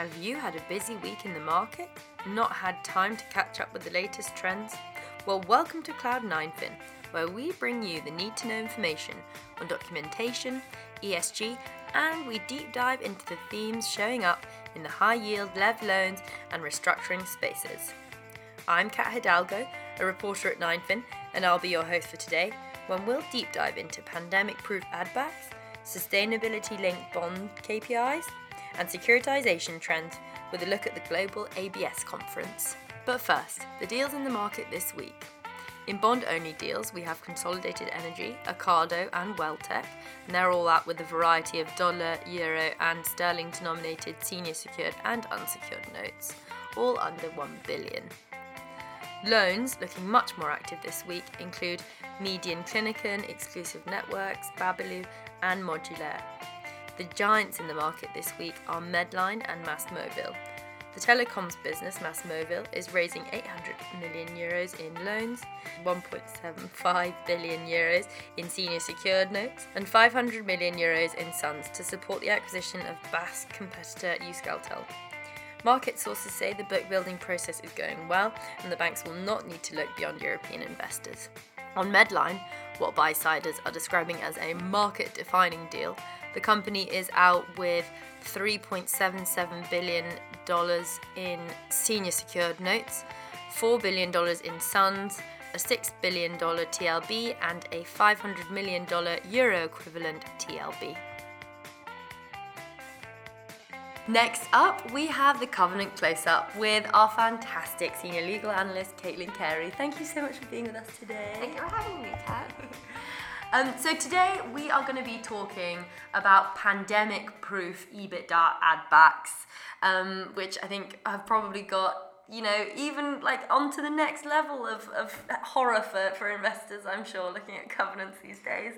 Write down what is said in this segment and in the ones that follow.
Have you had a busy week in the market? Not had time to catch up with the latest trends? Well, welcome to Cloud9fin, where we bring you the need to know information on documentation, ESG, and we deep dive into the themes showing up in the high yield lev loans and restructuring spaces. I'm Kat Hidalgo, a reporter at 9fin, and I'll be your host for today when we'll deep dive into pandemic proof adbacks, sustainability linked bond KPIs, and securitization trends with a look at the global ABS conference. But first, the deals in the market this week. In bond only deals, we have Consolidated Energy, Ocado, and Welltec, and they're all out with a variety of dollar, euro, and sterling denominated senior secured and unsecured notes, all under 1 billion. Loans, looking much more active this week, include Median Kliniken, Exclusive Networks, Babilou, and Modulaire. The giants in the market this week are Medline and MásMóvil. The telecoms business MásMóvil is raising 800 million euros in loans, 1.75 billion euros in senior secured notes, and 500 million euros in SUNS to support the acquisition of Basque competitor Euskaltel. Market sources say the book building process is going well and the banks will not need to look beyond European investors. On Medline, what buy-siders are describing as a market defining deal, the company is out with $3.77 billion in senior secured notes, $4 billion in SUNS, a $6 billion TLB, and a $500 million euro equivalent TLB. Next up, we have the Covenant close up with our fantastic senior legal analyst, Caitlin Carey. Thank you so much for being with us today. Thank you for having me, Kat. Um, so today we are going to be talking about pandemic-proof EBITDA ad backs, um, which I think have probably got you know, even like onto the next level of, of horror for, for investors, I'm sure, looking at covenants these days.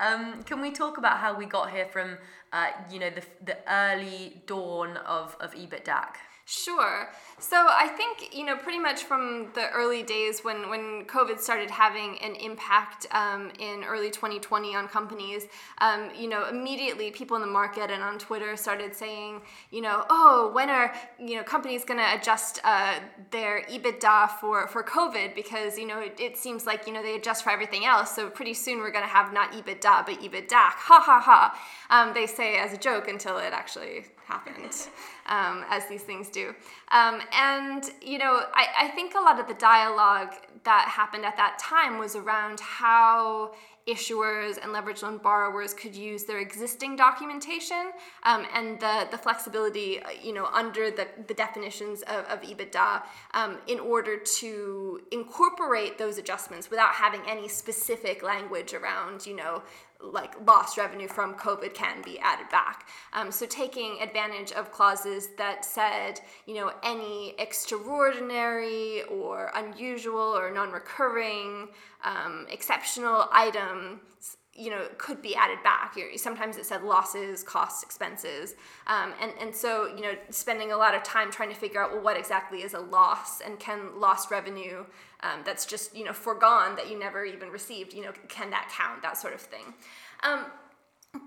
Um, can we talk about how we got here from, uh, you know, the, the early dawn of, of EBITDAC? Sure. So I think you know pretty much from the early days when when COVID started having an impact um, in early 2020 on companies, um, you know immediately people in the market and on Twitter started saying, you know, oh, when are you know companies going to adjust uh, their EBITDA for for COVID because you know it, it, seems like you know they adjust for everything else, so pretty soon we're going to have not EBITDA but EBITDAC. Ha ha ha. Um, they say as a joke until it actually happened, um, as these things do. Um, and, you know, I, I think a lot of the dialogue that happened at that time was around how issuers and leverage loan borrowers could use their existing documentation um, and the, the flexibility, uh, you know, under the, the definitions of, of EBITDA um, in order to incorporate those adjustments without having any specific language around, you know, like lost revenue from COVID can be added back. Um, so taking advantage of clauses that said, you know, any extraordinary or unusual or non-recurring um, exceptional items you know could be added back. Sometimes it said losses costs expenses. Um, and, and so you know spending a lot of time trying to figure out well what exactly is a loss? And can lost revenue um, that's just you know foregone that you never even received you know can that count? That sort of thing. Um,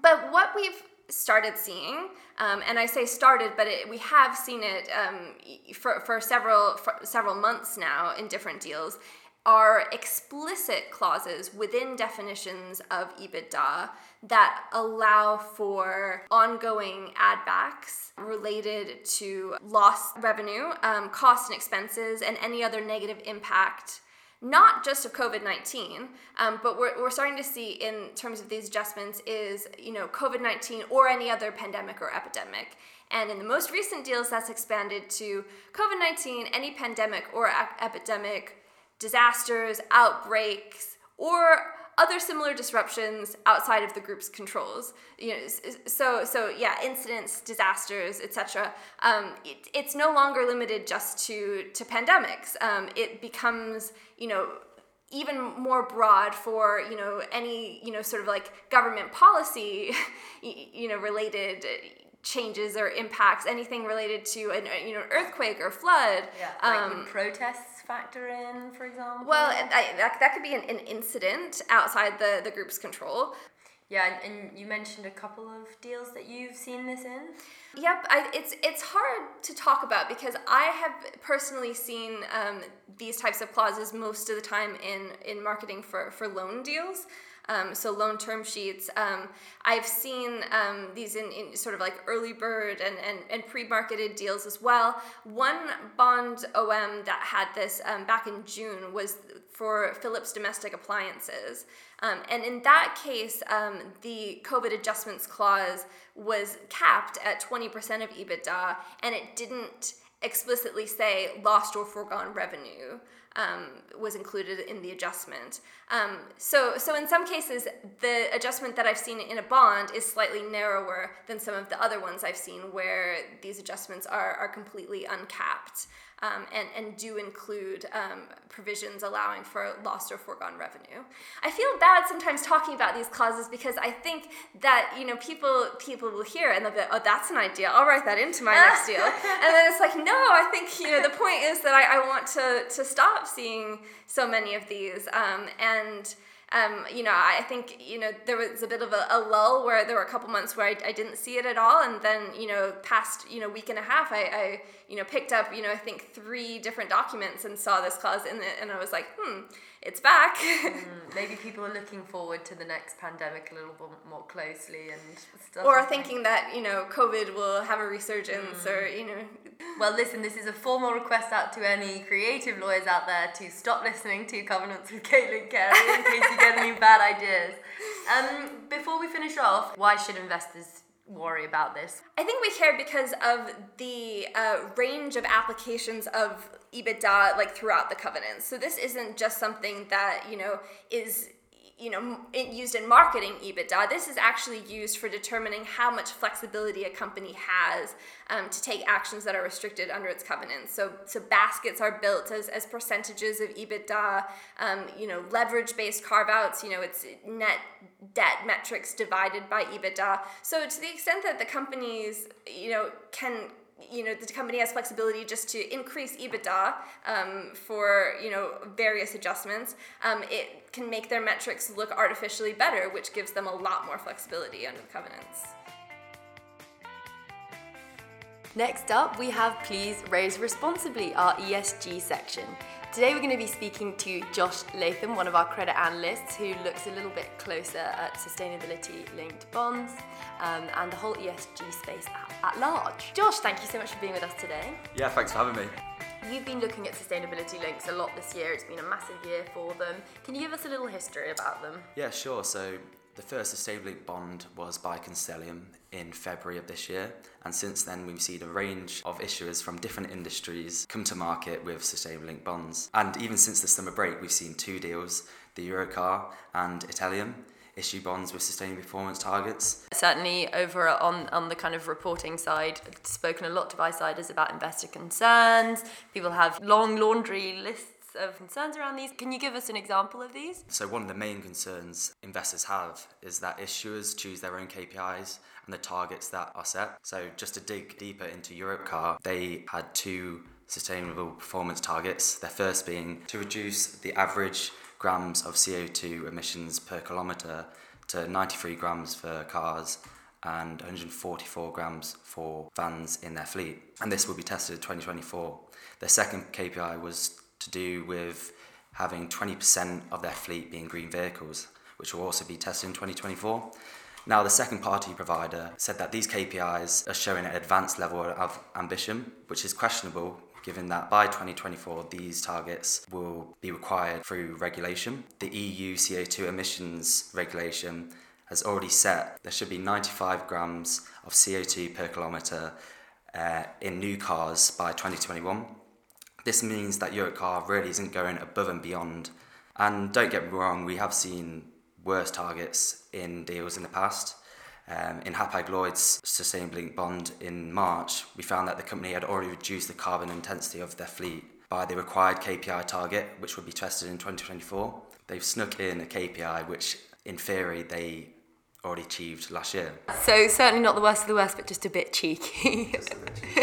but what we've started seeing, um, and I say started, but it, we have seen it um, for, for several for several months now in different deals, are explicit clauses within definitions of EBITDA that allow for ongoing add backs related to lost revenue, um, costs and expenses, and any other negative impact not just of COVID 19, um, but we're, we're starting to see in terms of these adjustments is, you know, COVID 19 or any other pandemic or epidemic. And in the most recent deals, that's expanded to COVID 19, any pandemic or epidemic disasters, outbreaks, or other similar disruptions outside of the group's controls. You know, so so yeah, incidents, disasters, etc. Um, it, it's no longer limited just to to pandemics. Um, it becomes you know even more broad for you know any you know sort of like government policy you know related changes or impacts anything related to an you know earthquake or flood yeah like um, protests factor in for example well I, that, that could be an, an incident outside the the group's control Yeah, and, and you mentioned a couple of deals that you've seen this in. Yep, I, it's it's hard to talk about because I have personally seen um, these types of clauses most of the time in in marketing for for loan deals. Um, so loan term sheets. Um, I've seen um, these in, in, sort of like early bird and, and, and pre-marketed deals as well. One bond OM that had this um, back in June was for Philips domestic appliances. Um, and in that case, um, the COVID adjustments clause was capped at 20% of EBITDA, and it didn't explicitly say lost or foregone revenue um, was included in the adjustment. Um, so, so in some cases, the adjustment that I've seen in a bond is slightly narrower than some of the other ones I've seen where these adjustments are, are completely uncapped um, and, and do include um, provisions allowing for lost or foregone revenue. I feel bad sometimes talking about these clauses because I think that you know people people will hear and they'll be oh that's an idea I'll write that into my next deal and then it's like no I think you know the point is that I, I want to to stop seeing so many of these um, and um, you know, I think, you know, there was a bit of a, a lull where there were a couple months where I, I, didn't see it at all. And then, you know, past, you know, week and a half, I, I, you know, picked up, you know, I think three different documents and saw this clause in it. And I was like, hmm, it's back. mm, maybe people are looking forward to the next pandemic a little bit more closely and stuff. Or thinking that, you know, COVID will have a resurgence mm. or, you know. Well, listen, this is a formal request out to any creative lawyers out there to stop listening to Covenants with Caitlin Carey in case you get any bad ideas. Um, before we finish off, why should investors worry about this? I think we care because of the uh, range of applications of EBITDA like throughout the covenants. So this isn't just something that you know is you know used in marketing EBITDA. This is actually used for determining how much flexibility a company has um, to take actions that are restricted under its covenants. So so baskets are built as, as percentages of EBITDA. Um, you know leverage based carve outs. You know it's net debt metrics divided by EBITDA. So to the extent that the companies you know can you know the company has flexibility just to increase EBITDA um, for you know various adjustments. Um, it can make their metrics look artificially better, which gives them a lot more flexibility under the covenants. Next up, we have Please Raise Responsibly, our ESG section. Today we're going to be speaking to Josh Latham, one of our credit analysts, who looks a little bit closer at sustainability linked bonds um, and the whole ESG space at, at large. Josh, thank you so much for being with us today. Yeah, thanks for having me. You've been looking at sustainability links a lot this year. It's been a massive year for them. Can you give us a little history about them? Yeah, sure. So the first sustainability bond was by Constellium in February of this year, and since then we've seen a range of issuers from different industries come to market with sustainable bonds. And even since the summer break, we've seen two deals, the Europcar and Italium, issue bonds with sustainable performance targets. Certainly, over on, on the kind of reporting side, spoken a lot to buy siders about investor concerns. People have long laundry lists of concerns around these. Can you give us an example of these? So, one of the main concerns investors have is that issuers choose their own KPIs and the targets that are set. So, just to dig deeper into Europcar, they had two sustainable performance targets. Their first being to reduce the average grams of CO2 emissions per kilometre to 93 grams for cars and 144 grams for vans in their fleet. And this will be tested in 2024. Their second KPI was to do with having 20% of their fleet being green vehicles, which will also be tested in 2024. Now, the second party provider said that these KPIs are showing an advanced level of ambition, which is questionable given that by 2024 these targets will be required through regulation. The EU CO2 emissions regulation has already set there should be 95 grams of CO2 per kilometre uh, in new cars by 2021. This means that Europcar really isn't going above and beyond. And don't get me wrong, we have seen worse targets in deals in the past. Um, in Hapag Lloyd's sustainability bond in March, we found that the company had already reduced the carbon intensity of their fleet by the required KPI target, which would be tested in 2024. They've snuck in a KPI which, in theory, they already achieved last year. So certainly not the worst of the worst, but just a bit cheeky.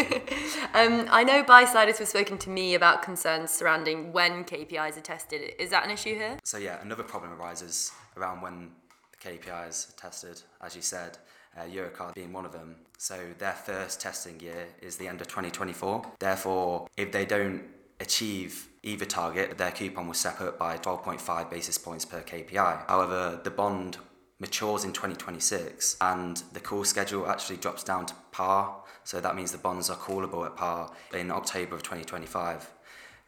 um, I know buy-siders have spoken to me about concerns surrounding when KPIs are tested. Is that an issue here? So yeah, another problem arises around when the KPIs are tested, as you said, uh, Europcar being one of them. So their first testing year is the end of 2024. Therefore, if they don't achieve either target, their coupon will step up by 12.5 basis points per KPI. However, the bond matures in 2026 and the call schedule actually drops down to par. So that means the bonds are callable at par in October of 2025.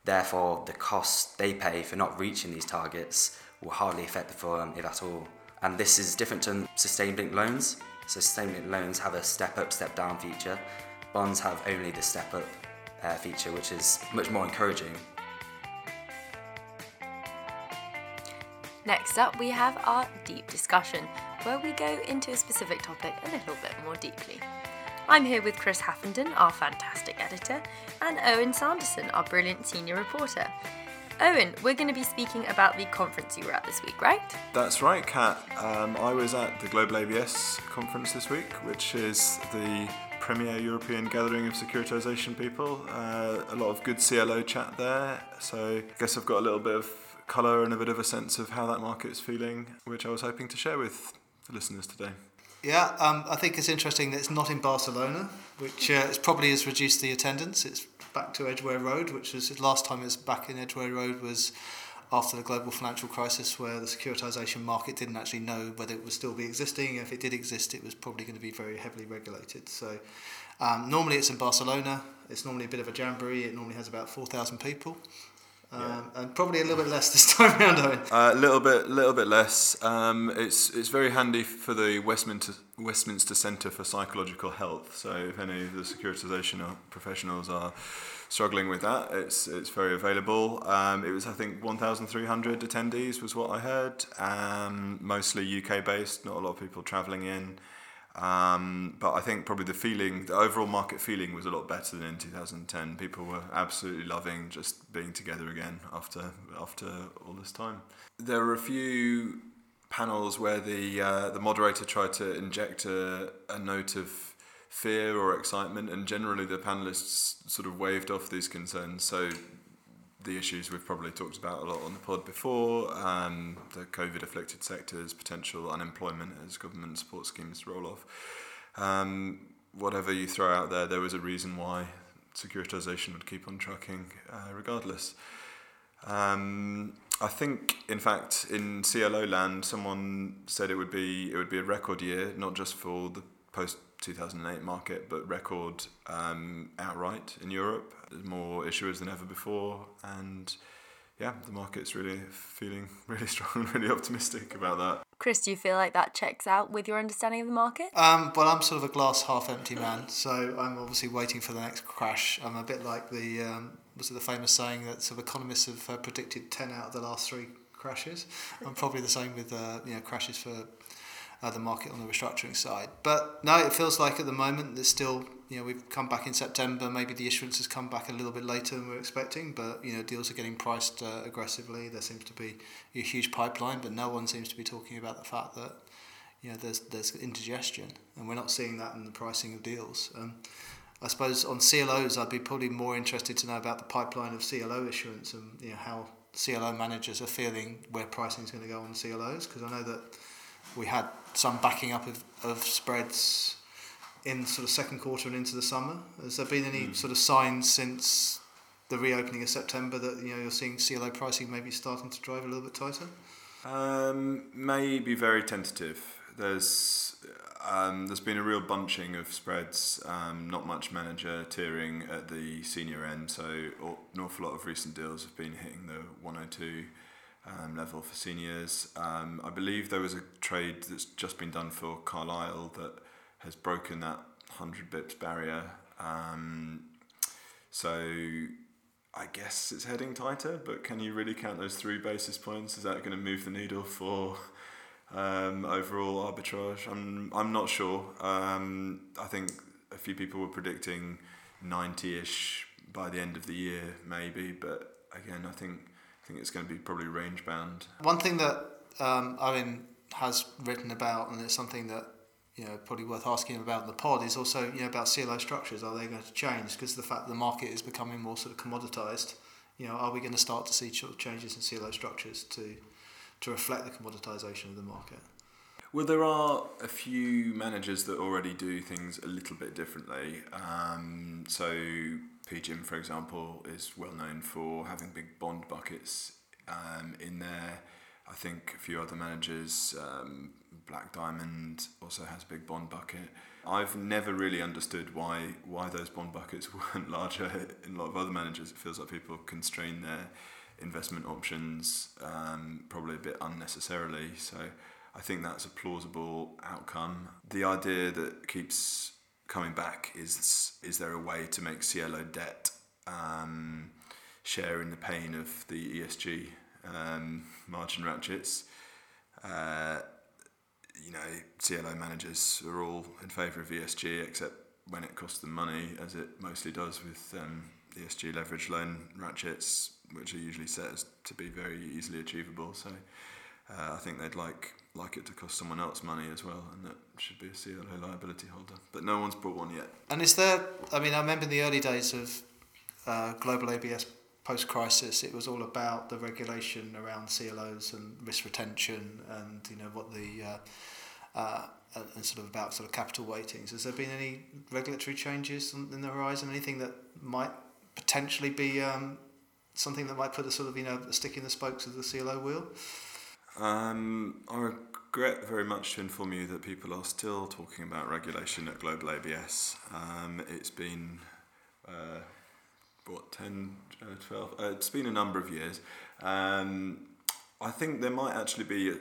Therefore, the cost they pay for not reaching these targets will hardly affect the firm, if at all. And this is different to sustainability loans. So sustainability loans have a step up, step down feature. Bonds have only the step up uh, feature, which is much more encouraging. Next up, we have our deep discussion, where we go into a specific topic a little bit more deeply. I'm here with Chris Haffenden, our fantastic editor, and Owen Sanderson, our brilliant senior reporter. Owen, we're going to be speaking about the conference you were at this week, right? That's right, Kat. Um, I was at the Global ABS conference this week, which is the premier European gathering of securitization people. Uh, a lot of good CLO chat there. So I guess I've got a little bit of colour and a bit of a sense of how that market is feeling, which I was hoping to share with the listeners today. Yeah, um, I think it's interesting that it's not in Barcelona, which uh, probably has reduced the attendance. It's back to Edgware Road, which was last time it was back in Edgware Road was after the global financial crisis, where the securitization market didn't actually know whether it would still be existing. If it did exist, it was probably going to be very heavily regulated. So um, normally it's in Barcelona. It's normally a bit of a jamboree. It normally has about four thousand people. Um, yeah. and probably a little bit less this time around, Owen. A uh, little bit, little bit less. Um, it's it's very handy for the Westminster Westminster Centre for Psychological Health. So if any of the securitization professionals are struggling with that, it's it's very available. Um, it was I think 1,300 attendees was what I heard. Um, mostly UK based, not a lot of people travelling in. Um, but I think probably the feeling, the overall market feeling was a lot better than in 2010. People were absolutely loving just being together again after after all this time. There were a few panels where the uh, the moderator tried to inject a, a note of fear or excitement, and generally the panelists sort of waved off these concerns. So the issues we've probably talked about a lot on the pod before, um, the COVID afflicted sectors, potential unemployment as government support schemes roll off. Um, whatever you throw out there, there was a reason why securitization would keep on trucking uh, regardless. Um, I think, in fact, in CLO land, someone said it would be it would be a record year, not just for the post 2008 market, but record um, outright in Europe. There's more issuers than ever before, and yeah, the market's really feeling really strong and really optimistic about that. Chris, do you feel like that checks out with your understanding of the market? Um, well, I'm sort of a glass half empty man, so I'm obviously waiting for the next crash. I'm a bit like the um, was it the famous saying that sort of economists have uh, predicted ten out of the last three crashes. I'm probably the same with uh, you know crashes for uh, the market on the restructuring side. But no, it feels like at the moment there's still, you know, we've come back in September. Maybe the issuance has come back a little bit later than we are expecting, but you know, deals are getting priced uh, aggressively. There seems to be a huge pipeline, but no one seems to be talking about the fact that you know there's there's indigestion, and we're not seeing that in the pricing of deals. Um, I suppose on CLOs, I'd be probably more interested to know about the pipeline of CLO issuance and you know how CLO managers are feeling where pricing is going to go on CLOs because I know that we had some backing up of, of spreads in sort of second quarter and into the summer. Has there been any mm. sort of signs since the reopening of September that you know you're seeing CLO pricing maybe starting to drive a little bit tighter? Um, maybe very tentative. There's um, there's been a real bunching of spreads, um, not much manager tiering at the senior end, so an awful lot of recent deals have been hitting the 102 um, level for seniors. Um, I believe there was a trade that's just been done for Carlyle that has broken that 100 bips barrier. Um, so I guess it's heading tighter, but can you really count those three basis points? Is that going to move the needle for um, overall arbitrage? I'm, I'm not sure. Um, I think a few people were predicting 90 ish by the end of the year, maybe, but again, I think think it's going to be probably range bound. One thing that um, Owen has written about, and it's something that you know probably worth asking him about in the pod, is also you know about CLO structures. Are they going to change because the fact that the market is becoming more sort of commoditized? You know, are we going to start to see changes in CLO structures to to reflect the commoditization of the market? Well, there are a few managers that already do things a little bit differently. Um, so, PGIM, for example, is well known for having big bond buckets um, in there. I think a few other managers, um, Black Diamond also has a big bond bucket. I've never really understood why why those bond buckets weren't larger in a lot of other managers. It feels like people constrain their investment options um, probably a bit unnecessarily. So I think that's a plausible outcome. The idea that keeps coming back is is there a way to make CLO debt um, share in the pain of the ESG um, margin ratchets? Uh, you know, CLO managers are all in favour of ESG, except when it costs them money, as it mostly does with um, ESG leverage loan ratchets, which are usually set as to be very easily achievable. So uh, I think they'd like like it to cost someone else money as well, and that should be a CLO liability holder. But no one's bought one yet. And is there? I mean, I remember in the early days of uh, global ABS post crisis, it was all about the regulation around CLOs and risk retention, and you know what the uh, uh, and sort of about sort of capital weightings. Has there been any regulatory changes in the horizon? Anything that might potentially be um, something that might put a sort of you know a stick in the spokes of the CLO wheel? Um, I regret very much to inform you that people are still talking about regulation at Global ABS. Um, it's been uh, what 10, uh, 12? Uh, it's been a number of years. Um, I think there might actually be a,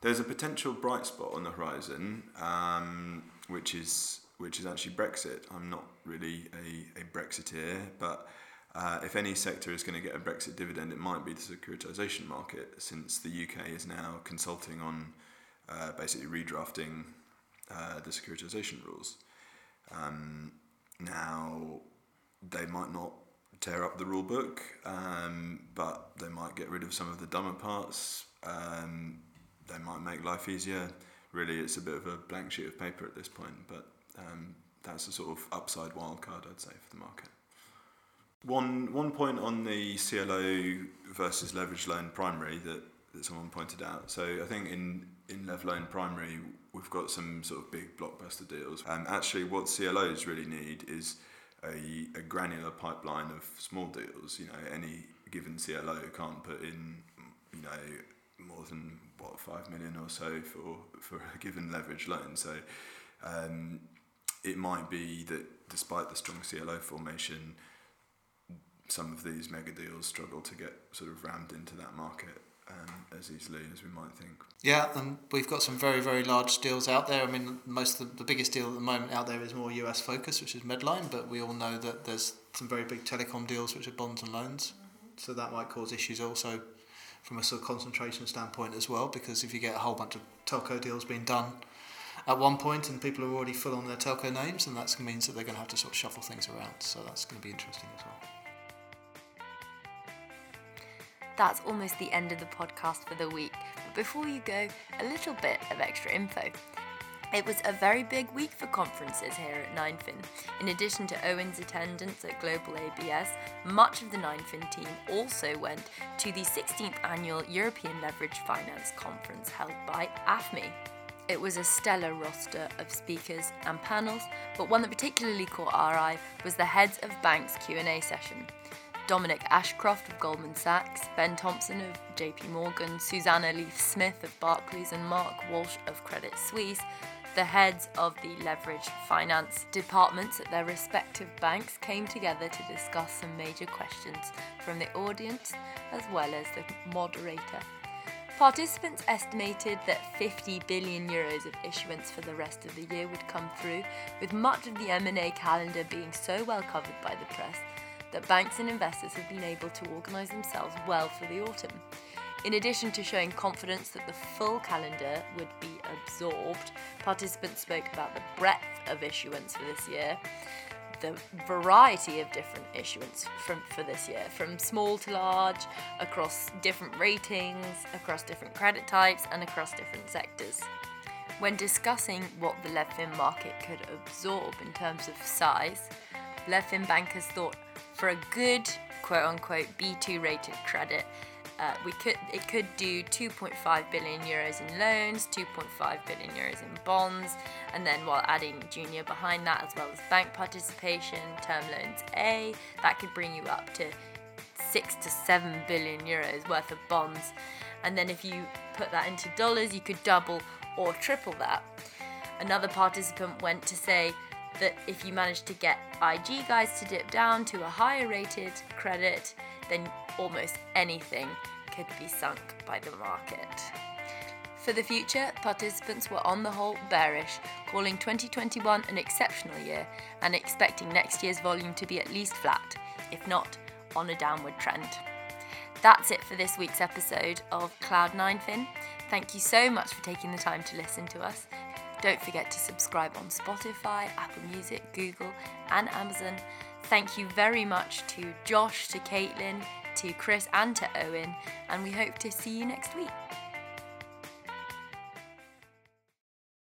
there's a potential bright spot on the horizon, um, which is which is actually Brexit. I'm not really a, a Brexiteer, but uh, if any sector is going to get a Brexit dividend, it might be the securitisation market, since the UK is now consulting on uh, basically redrafting uh, the securitisation rules. Um, now, they might not tear up the rule book, um, but they might get rid of some of the dumber parts. Um, they might make life easier. Really, it's a bit of a blank sheet of paper at this point, but um, that's a sort of upside wild card, I'd say, for the market. One one point on the CLO versus leverage loan primary that, that someone pointed out. So I think in in lev loan primary we've got some sort of big blockbuster deals. Um, actually, what CLOs really need is a, a granular pipeline of small deals. You know, any given CLO can't put in you know more than what five million or so for for a given leverage loan. So um, it might be that despite the strong CLO formation some of these mega deals struggle to get sort of rammed into that market um, as easily as we might think. Yeah, and we've got some very, very large deals out there. I mean, most of the, the biggest deal at the moment out there is more US focused, which is Medline, but we all know that there's some very big telecom deals, which are bonds and loans. Mm-hmm. So that might cause issues also from a sort of concentration standpoint as well, because if you get a whole bunch of telco deals being done at one point and people are already full on their telco names, and that means that they're going to have to sort of shuffle things around. So that's going to be interesting as well that's almost the end of the podcast for the week. But before you go, a little bit of extra info. It was a very big week for conferences here at 9fin. In addition to Owen's attendance at Global ABS, much of the 9fin team also went to the 16th annual European Leverage Finance Conference held by AFME. It was a stellar roster of speakers and panels, but one that particularly caught our eye was the Heads of Banks Q&A session. Dominic Ashcroft of Goldman Sachs, Ben Thompson of JP Morgan, Susanna Leith Smith of Barclays, and Mark Walsh of Credit Suisse, the heads of the leverage finance departments at their respective banks came together to discuss some major questions from the audience as well as the moderator. Participants estimated that 50 billion euros of issuance for the rest of the year would come through, with much of the M&A calendar being so well covered by the press that banks and investors have been able to organise themselves well for the autumn. In addition to showing confidence that the full calendar would be absorbed, participants spoke about the breadth of issuance for this year, the variety of different issuance from, for this year, from small to large, across different ratings, across different credit types, and across different sectors. When discussing what the LevFin market could absorb in terms of size, LevFin bankers thought for a good quote unquote B2 rated credit, Uh, we could it could do 2.5 billion euros in loans, 2.5 billion euros in bonds, and then while adding junior behind that as well as bank participation, term loans A, that could bring you up to six to seven billion euros worth of bonds. And then if you put that into dollars, you could double or triple that. Another participant went to say that if you manage to get IG guys to dip down to a higher rated credit, then almost anything could be sunk by the market. For the future, participants were on the whole bearish, calling 2021 an exceptional year and expecting next year's volume to be at least flat, if not on a downward trend. That's it for this week's episode of Cloud9 Fin. Thank you so much for taking the time to listen to us. Don't forget to subscribe on Spotify, Apple Music, Google, and Amazon. Thank you very much to Josh, to Caitlin, to Chris, and to Owen, and we hope to see you next week.